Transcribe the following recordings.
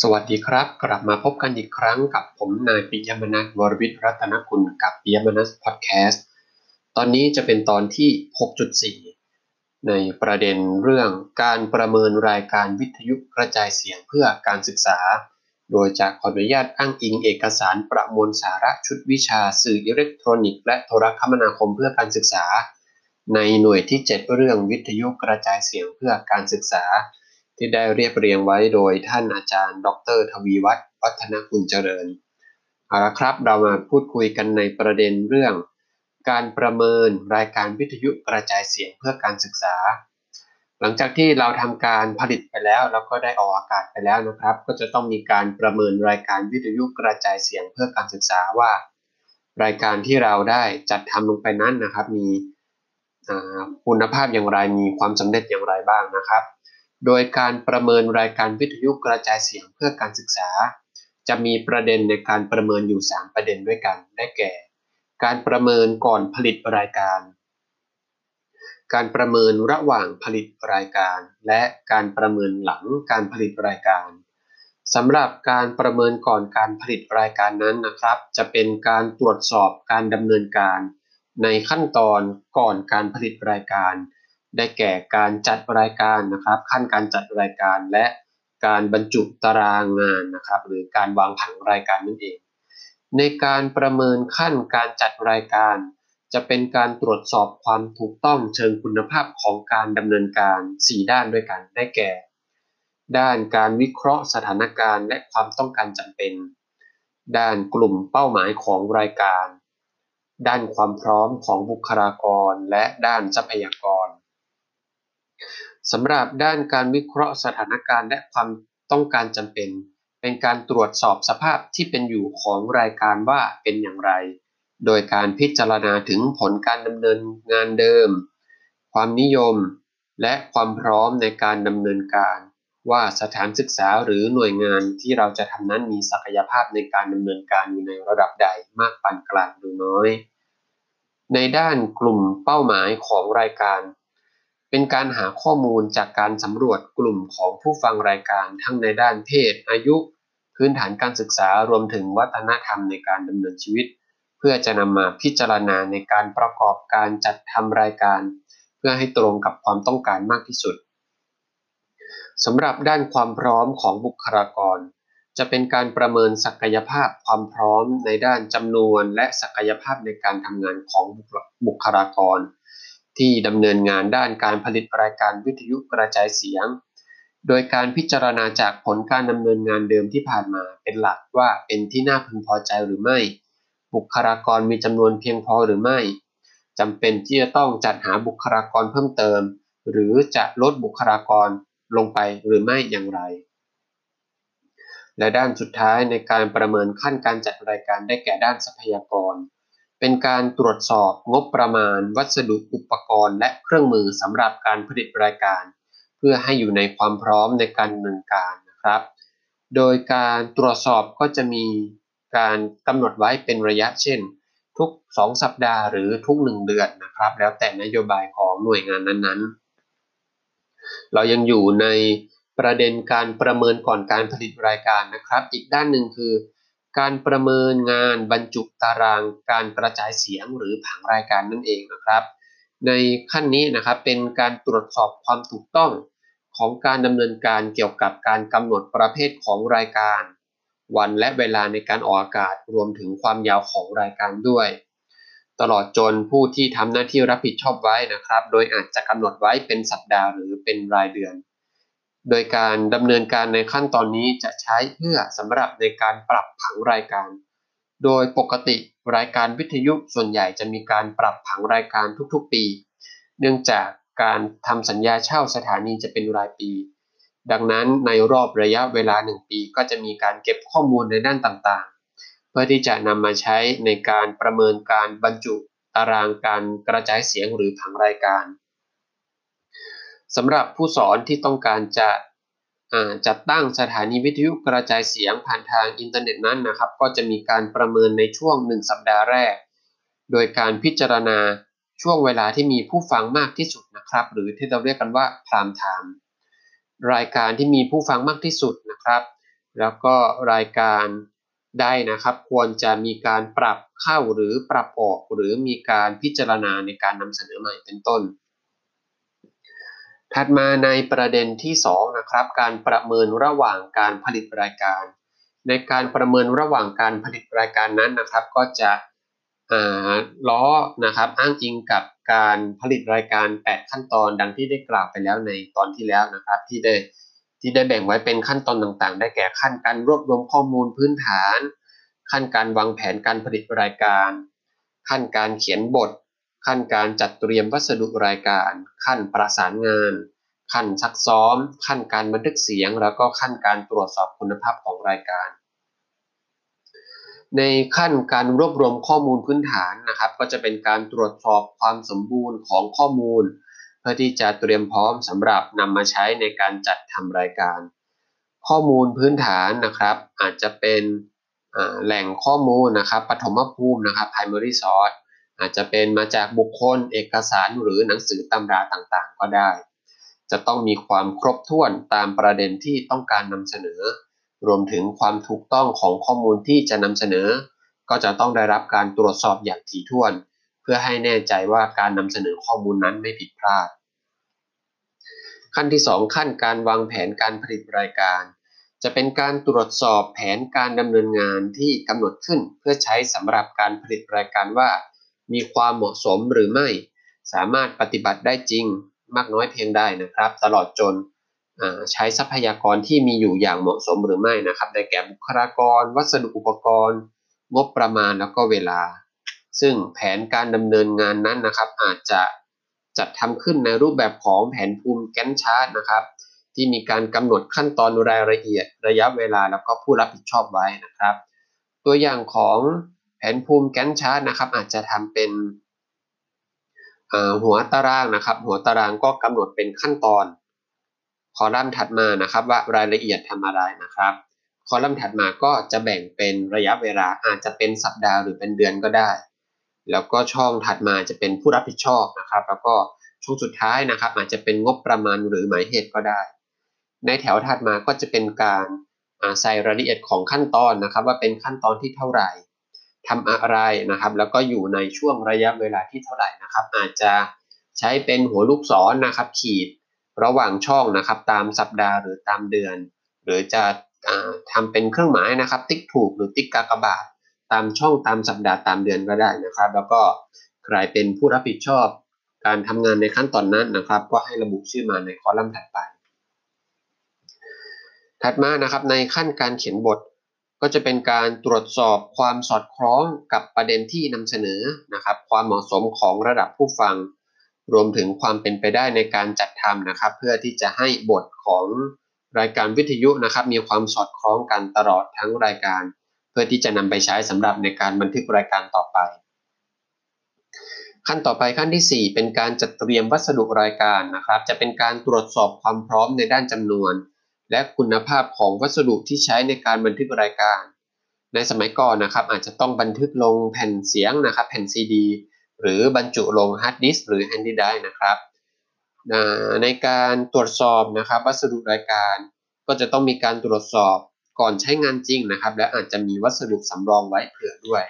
สวัสดีครับ กลับมาพบกันอีกครั้งกับผมนายปิยมนัทวรวิทย์รัตนกุลกับปิยมนัทพอดแคสต์ตอนนี้จะเป็นตอนที่ 6.4 ในประเด็นเรื่องการประเมินรายการวิทยุกระจายเสียงเพื่อการศึกษา โดยจากขออนุญาตอ้างอิงเอกสารประมวลสาระชุดวิชาสื่ออิเล็กทรอนิกส์และโทรคมนาคมเพื่อการศึกษา ในหน่วยที่ 7 เรื่องวิทยุกระจายเสียงเพื่อการศึกษา ที่ได้เรียบเรียงไว้โดยท่านอาจารย์ ดร ทวีวัฒน์วัฒนกุลเจริญเอาละครับ เรามาพูดคุยกันในประเด็นเรื่อง การประเมินรายการวิทยุกระจายเสียงเพื่อการศึกษา หลังจากที่เราทำการผลิตไปแล้วแล้วก็ได้ออกอากาศไปแล้วนะครับ ก็จะต้องมีการประเมินรายการวิทยุกระจายเสียงเพื่อการศึกษาว่า รายการที่เราได้จัดทำลงไปนั้นนะครับ มีคุณภาพอย่างไรมีความสำเร็จอย่างไรบ้างนะครับ โดยการประเมินรายการวิทยุกระจายเสียงเพื่อการศึกษา จะมีประเด็นในการประเมินอยู่ 3 ประเด็นด้วยกัน ได้แก่ การประเมินก่อนผลิตรายการ การประเมินระหว่างผลิตรายการ และการประเมินหลังการผลิตรายการสำหรับการประเมินก่อนการผลิตรายการนั้นนะครับ จะเป็นการตรวจสอบการดำเนินการ ในขั้นตอนก่อนการผลิตรายการ ได้แก่การจัดรายการนะครับ ขั้นการจัดรายการและการบรรจุตารางงานนะครับ หรือการวางผังรายการนั่นเอง ในการประเมินขั้นการจัดรายการ จะเป็นการตรวจสอบความถูกต้องเชิงคุณภาพของการดำเนินการ 4 ด้านด้วยกันได้แก่ ด้านการวิเคราะห์สถานการณ์ และความต้องการจำเป็น ด้านกลุ่มเป้าหมายของรายการ ด้านความพร้อมของบุคลากร และด้านทรัพยากร สำหรับด้านการวิเคราะห์สถานการณ์และความต้องการจำเป็น เป็นการตรวจสอบสภาพที่เป็นอยู่ของรายการว่าเป็นอย่างไร โดยการพิจารณาถึงผลการดำเนินงานเดิม ความนิยม และความพร้อมในการดำเนินการ ว่าสถานศึกษาหรือหน่วยงานที่เราจะทำนั้นมีศักยภาพในการดำเนินการอยู่ในระดับใดมากปานกลางหรือน้อย ในด้านกลุ่มเป้าหมายของรายการ เป็นการหาข้อมูลจากการสำรวจกลุ่มของผู้ฟังรายการทั้งในด้านเพศ อายุ พื้นฐานการศึกษารวมถึงวัฒนธรรมในการดำเนินชีวิต เพื่อจะนำมาพิจารณาในการประกอบการจัดทำรายการ เพื่อให้ตรงกับความต้องการมากที่สุดสำหรับด้านความพร้อมของบุคลากร จะเป็นการประเมินศักยภาพความพร้อมในด้านจำนวนและศักยภาพในการทำงานของบุคลากร ที่ดำเนินงานด้านการผลิตรายการวิทยุกระจายเสียง โดยการพิจารณาจากผลการดำเนินงานเดิมที่ผ่านมาเป็นหลักว่าเป็นที่น่าพึงพอใจหรือไม่ บุคลากรมีจำนวนเพียงพอหรือไม่จำเป็นที่จะต้องจัดหาบุคลากรเพิ่มเติม หรือจะลดบุคลากรลงไปหรือไม่อย่างไร และด้านสุดท้ายในการประเมินขั้นการจัดรายการได้แก่ด้านทรัพยากร เป็นการตรวจสอบงบประมาณ วัสดุอุปกรณ์ และเครื่องมือสำหรับการผลิตรายการ เพื่อให้อยู่ในความพร้อมในการดำเนินการนะครับ โดยการตรวจสอบก็จะมีการกำหนดไว้เป็นระยะเช่น ทุก 2 สัปดาห์หรือทุก 1 เดือนนะครับ แล้วแต่นโยบายของหน่วยงานนั้นๆ เรายังอยู่ในประเด็นการประเมินก่อนการผลิตรายการนะครับ อีกด้านหนึ่งคือ การประเมินงานบรรจุตารางการกระจายเสียงหรือผังรายการนั่นเองนะครับ ในขั้นนี้นะครับเป็นการตรวจสอบความถูกต้องของการดำเนินการเกี่ยวกับการกำหนดประเภทของรายการ วันและเวลาในการออกอากาศรวมถึงความยาวของรายการด้วย ตลอดจนผู้ที่ทำหน้าที่รับผิดชอบไว้นะครับ โดยอาจจะกำหนดไว้เป็นสัปดาห์หรือเป็นรายเดือน โดยการดำเนินการในขั้นตอนนี้จะใช้เพื่อสำหรับในการปรับผังรายการ โดยปกติรายการวิทยุส่วนใหญ่จะมีการปรับผังรายการทุกๆปี เนื่องจากการทำสัญญาเช่าสถานีจะเป็นรายปี ดังนั้นในรอบระยะเวลา 1 ปี ก็จะมีการเก็บข้อมูลในด้านต่างๆ เพื่อที่จะนำมาใช้ในการประเมินการบรรจุตารางการกระจายเสียงหรือผังรายการ สำหรับผู้สอนที่ต้องการจะจัดตั้งสถานีวิทยุกระจายเสียงผ่านทางอินเทอร์เน็ตนั้นนะครับ ก็จะมีการประเมินในช่วง 1 สัปดาห์แรก โดยการพิจารณาช่วงเวลาที่มีผู้ฟังมากที่สุดนะครับ หรือที่เราเรียกกันว่าพรามไทม์รายการที่มีผู้ฟังมากที่สุดนะครับ แล้วก็รายการได้นะครับ ควรจะมีการปรับเข้าหรือปรับออกหรือมีการพิจารณาในการนำเสนอใหม่เป็นต้น ถัดมาในประเด็นที่2นะครับการประเมินระหว่างการผลิตรายการ ในการประเมินระหว่างการผลิตรายการนั้นนะครับ ก็จะล้อนะครับอ้างอิงกับการผลิตรายการ 8 ขั้นตอนดังที่ได้กล่าวไปแล้วในตอนที่แล้วนะครับ ที่ได้ที่ได้แบ่งไว้เป็นขั้นตอนต่างๆ ได้แก่ขั้นการรวบรวมข้อมูลพื้นฐาน ขั้นการวางแผนการผลิตรายการ ขั้นการเขียนบท ขั้นการจัดเตรียมวัสดุรายการ ขั้นประสานงาน ขั้นซักซ้อม ขั้นการบันทึกเสียง แล้วก็ขั้นการตรวจสอบคุณภาพของรายการ ในขั้นการรวบรวมข้อมูลพื้นฐานนะครับ ก็จะเป็นการตรวจสอบความสมบูรณ์ของข้อมูล เพื่อที่จะเตรียมพร้อมสำหรับนำมาใช้ในการจัดทำรายการ ข้อมูลพื้นฐานนะครับ อาจจะเป็นแหล่งข้อมูลนะครับปฐมภูมินะครับ primary source อาจจะเป็นมาจากบุคคลเอกสารหรือหนังสือตำราต่างๆ ก็ได้ จะต้องมีความครบถ้วนตามประเด็นที่ต้องการนำเสนอ รวมถึงความถูกต้องของข้อมูลที่จะนำเสนอ ก็จะต้องได้รับการตรวจสอบอย่างถี่ถ้วน เพื่อให้แน่ใจว่าการนำเสนอข้อมูลนั้นไม่ผิดพลาด ขั้นที่ 2 ขั้นการวางแผนการผลิตรายการจะเป็นการตรวจสอบแผนการดำเนินงานที่กำหนดขึ้นเพื่อใช้สำหรับการผลิตรายการว่า มีความเหมาะสมหรือไม่ สามารถปฏิบัติได้จริงมากน้อยเพียงใดนะครับ ตลอดจนใช้ทรัพยากรที่มีอยู่อย่างเหมาะสมหรือไม่นะครับได้แก่บุคลากร วัสดุอุปกรณ์ งบประมาณแล้วก็เวลา ซึ่งแผนการดำเนินงานนั้นนะครับ อาจจะจัดทำขึ้นในรูปแบบของแผนภูมิแกนชาร์ตนะครับ ที่มีการกำหนดขั้นตอนรายละเอียด ระยะเวลาแล้วก็ผู้รับผิดชอบไว้นะครับ ตัวอย่างของ แผนภูมิแกนชาร์ตนะครับ อาจจะทำเป็นหัวตารางนะครับ หัวตารางก็กำหนดเป็นขั้นตอน คอลัมน์ถัดมานะครับ ว่ารายละเอียดทำอะไรนะครับ คอลัมน์ถัดมาก็จะแบ่งเป็นระยะเวลาอาจจะเป็นสัปดาห์หรือเป็นเดือนก็ได้ แล้วก็ช่องถัดมาจะเป็นผู้รับผิดชอบนะครับ แล้วก็ช่วงสุดท้ายนะครับ อาจจะเป็นงบประมาณหรือหมายเหตุก็ได้ ในแถวถัดมาก็จะเป็นการใส่รายละเอียดของขั้นตอนนะครับ ว่าเป็นขั้นตอนที่เท่าไหร่ ทำอะไรนะครับ แล้วก็อยู่ในช่วงระยะเวลาที่เท่าไหร่นะครับ อาจจะใช้เป็นหัวลูกศรนนะครับ ขีดระหว่างช่องนะครับ ตามสัปดาห์หรือตามเดือน หรือจะทำเป็นเครื่องหมายนะครับ ติ๊กถูกหรือติ๊กกากบาทตามช่องตามสัปดาห์ตามเดือนก็ได้นะครับ แล้วก็ใครเป็นผู้รับผิดชอบการทำงานในขั้นตอนนั้นนะครับ ก็ให้ระบุชื่อมาในคอลัมน์ถัดไป ถัดมานะครับในขั้นการเขียนบท ก็จะเป็นการตรวจสอบความสอดคล้องกับประเด็นที่นำเสนอนะครับ ความเหมาะสมของระดับผู้ฟัง รวมถึงความเป็นไปได้ในการจัดทำนะครับ เพื่อที่จะให้บทของรายการวิทยุนะครับ มีความสอดคล้องกันตลอดทั้งรายการ เพื่อที่จะนำไปใช้สำหรับในการบันทึกรายการต่อไป ขั้นต่อไปขั้นที่ 4 เป็นการจัดเตรียมวัสดุรายการนะครับ จะเป็นการตรวจสอบความพร้อมในด้านจำนวน และคุณภาพของวัสดุที่ใช้ในการบันทึกรายการ ในสมัยก่อนนะครับอาจจะต้องบันทึกลงแผ่นเสียงนะครับ แผ่นซีดีหรือบรรจุลงฮาร์ดดิสก์หรือ handy drive นะครับในการตรวจสอบนะครับวัสดุรายการก็จะต้องมีการตรวจสอบก่อนใช้งานจริงนะครับ และอาจจะมีวัสดุสำรองไว้เผื่อด้วย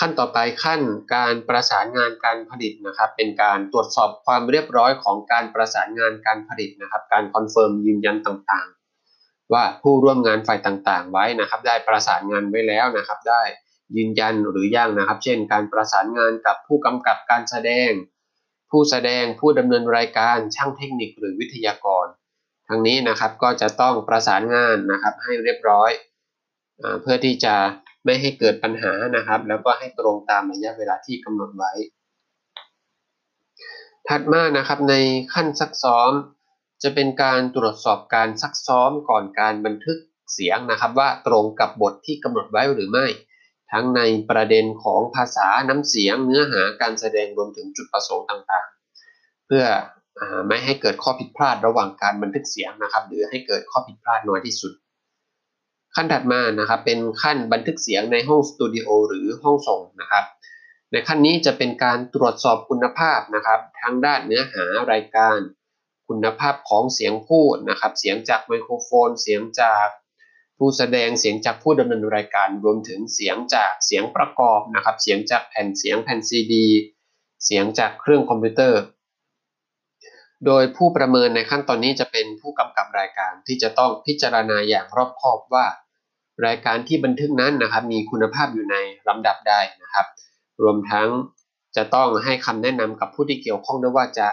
ขั้นต่อไปขั้นการประสานงานการผลิตนะครับ เป็นการตรวจสอบความเรียบร้อยของการประสานงานการผลิตนะครับ การ confirm ยืนยันต่างๆ ว่าผู้ร่วมงานฝ่ายต่างๆ ไว้นะครับ ได้ประสานงานไว้แล้วนะครับ ได้ยืนยันหรือยังนะครับ เช่น การประสานงานกับผู้กำกับการแสดง ผู้แสดงผู้ดำเนินรายการช่างเทคนิคหรือวิทยากร ทั้งนี้นะครับก็จะต้องประสานงานนะครับให้เรียบร้อยเพื่อที่จะ ไม่ให้เกิดปัญหานะครับ แล้วก็ให้ตรงตามระยะเวลาที่กำหนดไว้ ถัดมานะครับในขั้นซักซ้อม จะเป็นการตรวจสอบการซักซ้อมก่อนการบันทึกเสียงนะครับว่าตรงกับบทที่กำหนดไว้หรือไม่ ทั้งในประเด็นของภาษาน้ำเสียงเนื้อหาการแสดงรวมถึงจุดประสงค์ต่างๆ เพื่ออไม่ให้เกิดข้อผิดพลาดระหว่างการบันทึกเสียงนะครับ หรือให้เกิดข้อผิดพลาดน้อยที่สุด ขั้นถัดมานะครับเป็นขั้นบันทึกเสียงในห้องสตูดิโอหรือห้องส่งนะครับ ในขั้นนี้จะเป็นการตรวจสอบคุณภาพนะครับทั้งด้านเนื้อหารายการ คุณภาพของเสียงพูดนะครับ เสียงจากไมโครโฟน เสียงจากผู้แสดงเสียงจากผู้ดำเนินรายการรวมถึงเสียงจากเสียงประกอบนะครับ เสียงจากแผ่นเสียงแผ่นซีดี เสียงจากเครื่องคอมพิวเตอร์ โดยผู้ประเมินในขั้นตอนนี้จะเป็นผู้กำกับรายการที่จะต้องพิจารณาอย่างรอบคอบว่า รายการที่บันทึกนั้นนะครับ มีคุณภาพอยู่ในลำดับได้นะครับ รวมทั้งจะต้องให้คำแนะนำกับผู้ที่เกี่ยวข้องด้วยว่าจะ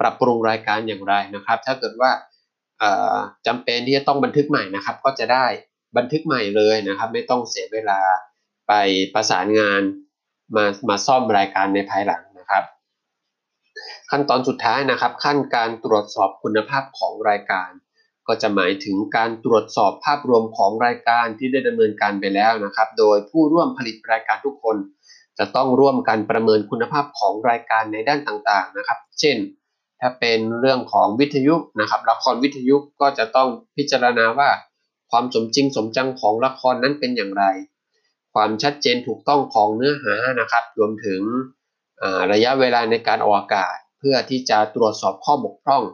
ปรับปรุงรายการอย่างไรนะครับ ถ้าเกิดว่าจำเป็นที่จะต้องบันทึกใหม่นะครับ ก็จะได้บันทึกใหม่เลยนะครับ ไม่ต้องเสียเวลาไปประสานงานมามาซ่อมรายการในภายหลังนะครับ ขั้นตอนสุดท้ายนะครับ ขั้นการตรวจสอบคุณภาพของรายการ ก็จะหมายถึงการตรวจสอบภาพรวมของรายการที่ได้ดำเนินการไปแล้วนะครับ โดยผู้ร่วมผลิตรายการทุกคน จะต้องร่วมกันประเมินคุณภาพของรายการในด้านต่างๆนะครับ เช่น ถ้าเป็นเรื่องของวิทยุนะครับละครวิทยุก็จะต้องพิจารณาว่า ความสมจริงสมจังของละครนั้นเป็นอย่างไร ความชัดเจนถูกต้องของเนื้อหานะครับ รวมถึงระยะเวลาในการออกอากาศ พื่อที่จะตรวจสอบข้อบกพร่อง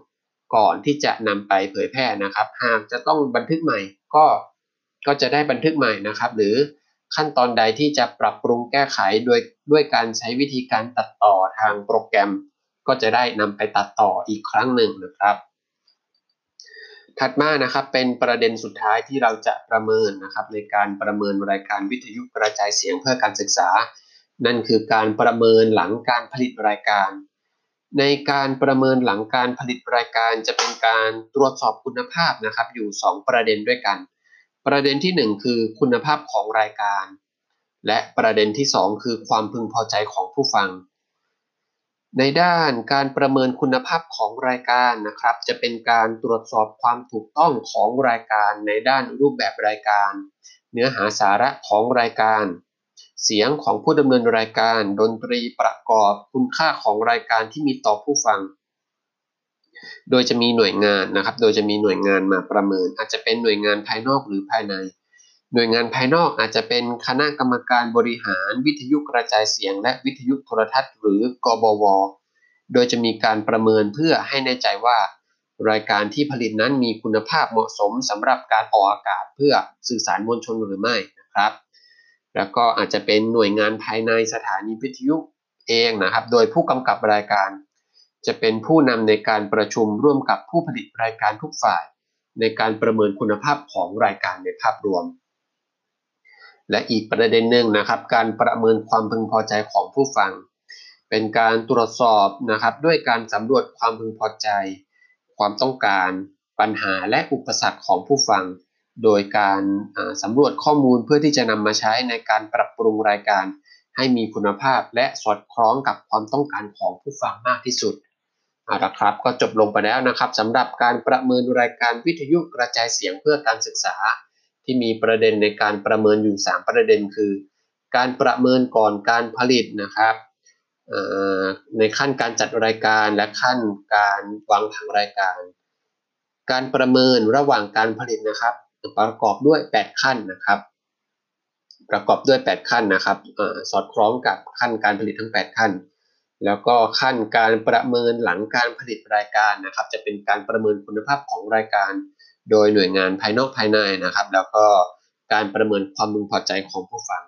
ก่อนที่จะนำไปเผยแพร่นะครับ หากจะต้องบันทึกใหม่ก็ก็จะได้บันทึกใหม่นะครับ หรือขั้นตอนใดที่จะปรับปรุงแก้ไขโดยด้วยการใช้วิธีการตัดต่อทางโปรแกรม ก็จะได้นำไปตัดต่ออีกครั้งหนึ่งนะครับ ถัดมานะครับเป็นประเด็นสุดท้ายที่เราจะประเมินนะครับ ในการประเมินรายการวิทยุกระจายเสียงเพื่อการศึกษา นั่นคือการประเมินหลังการผลิตรายการ ในการประเมินหลังการผลิตรายการจะเป็นการตรวจสอบคุณภาพนะครับ อยู่ 2 ประเด็นด้วยกัน ประเด็นที่ 1 คือคุณภาพของรายการ และประเด็นที่ 2 คือความพึงพอใจของผู้ฟัง ในด้านการประเมินคุณภาพของรายการนะครับ จะเป็นการตรวจสอบความถูกต้องของรายการในด้านรูปแบบรายการ เนื้อหาสาระของรายการ เสียงของผู้ดำเนินรายการ ดนตรีประกอบคุณค่าของรายการที่มีต่อผู้ฟัง โดยจะมีหน่วยงานนะครับ โดยจะมีหน่วยงานมาประเมิน อาจจะเป็นหน่วยงานภายนอกหรือภายใน หน่วยงานภายนอกอาจจะเป็นคณะกรรมการบริหาร วิทยุกระจายเสียง และวิทยุโทรทัศน์ หรือกบว โดยจะมีการประเมินเพื่อให้แน่ใจว่า รายการที่ผลิตนั้นมีคุณภาพเหมาะสมสำหรับการออกอากาศเพื่อสื่อสารมวลชนหรือไม่นะครับ แล้วก็อาจจะเป็นหน่วยงานภายในสถานีวิทยุเองนะครับ โดยผู้กำกับรายการ จะเป็นผู้นำในการประชุมร่วมกับผู้ผลิตรายการทุกฝ่าย ในการประเมินคุณภาพของรายการในภาพรวม และอีกประเด็นหนึ่งนะครับ การประเมินความพึงพอใจของผู้ฟัง เป็นการตรวจสอบนะครับ ด้วยการสำรวจความพึงพอใจ ความต้องการ ปัญหาและอุปสรรคของผู้ฟัง โดยการสำรวจข้อมูลเพื่อที่จะนำมาใช้ในการปรับปรุงรายการ ให้มีคุณภาพและสอดคล้องกับความต้องการของผู้ฟังมากที่สุดเอาละครับก็จบลงไปแล้วนะครับสำหรับการประเมินรายการวิทยุกระจายเสียงเพื่อการศึกษา ที่มีประเด็นในการประเมินอยู่ 3 ประเด็นคือ การประเมินก่อนการผลิตนะครับในขั้นการจัดรายการและขั้นการวางผังรายการ การประเมินระหว่างการผลิตนะครับ ประกอบด้วย 8 ขั้นนะครับ ประกอบด้วย 8 ขั้นนะครับอสอดคล้องกับขั้นการผลิตทั้ง 8 ขั้น แล้วก็ขั้นการประเมินหลังการผลิตรายการนะครับ จะเป็นการประเมินคุณภาพของรายการ โดยหน่วยงานภายนอกภายในนะครับ แล้วก็การประเมินความมึงพอใจของผู้ฟัง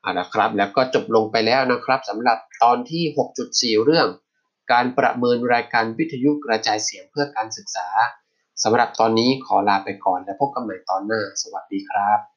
เอาละครับ แล้วก็จบลงไปแล้วนะครับสำหรับตอนที่ 6.4 เรื่อง การประเมินรายการวิทยุกระจายเสียงเพื่อการศึกษา สำหรับตอนนี้ขอลาไปก่อนและพบกันใหม่ตอนหน้า สวัสดีครับ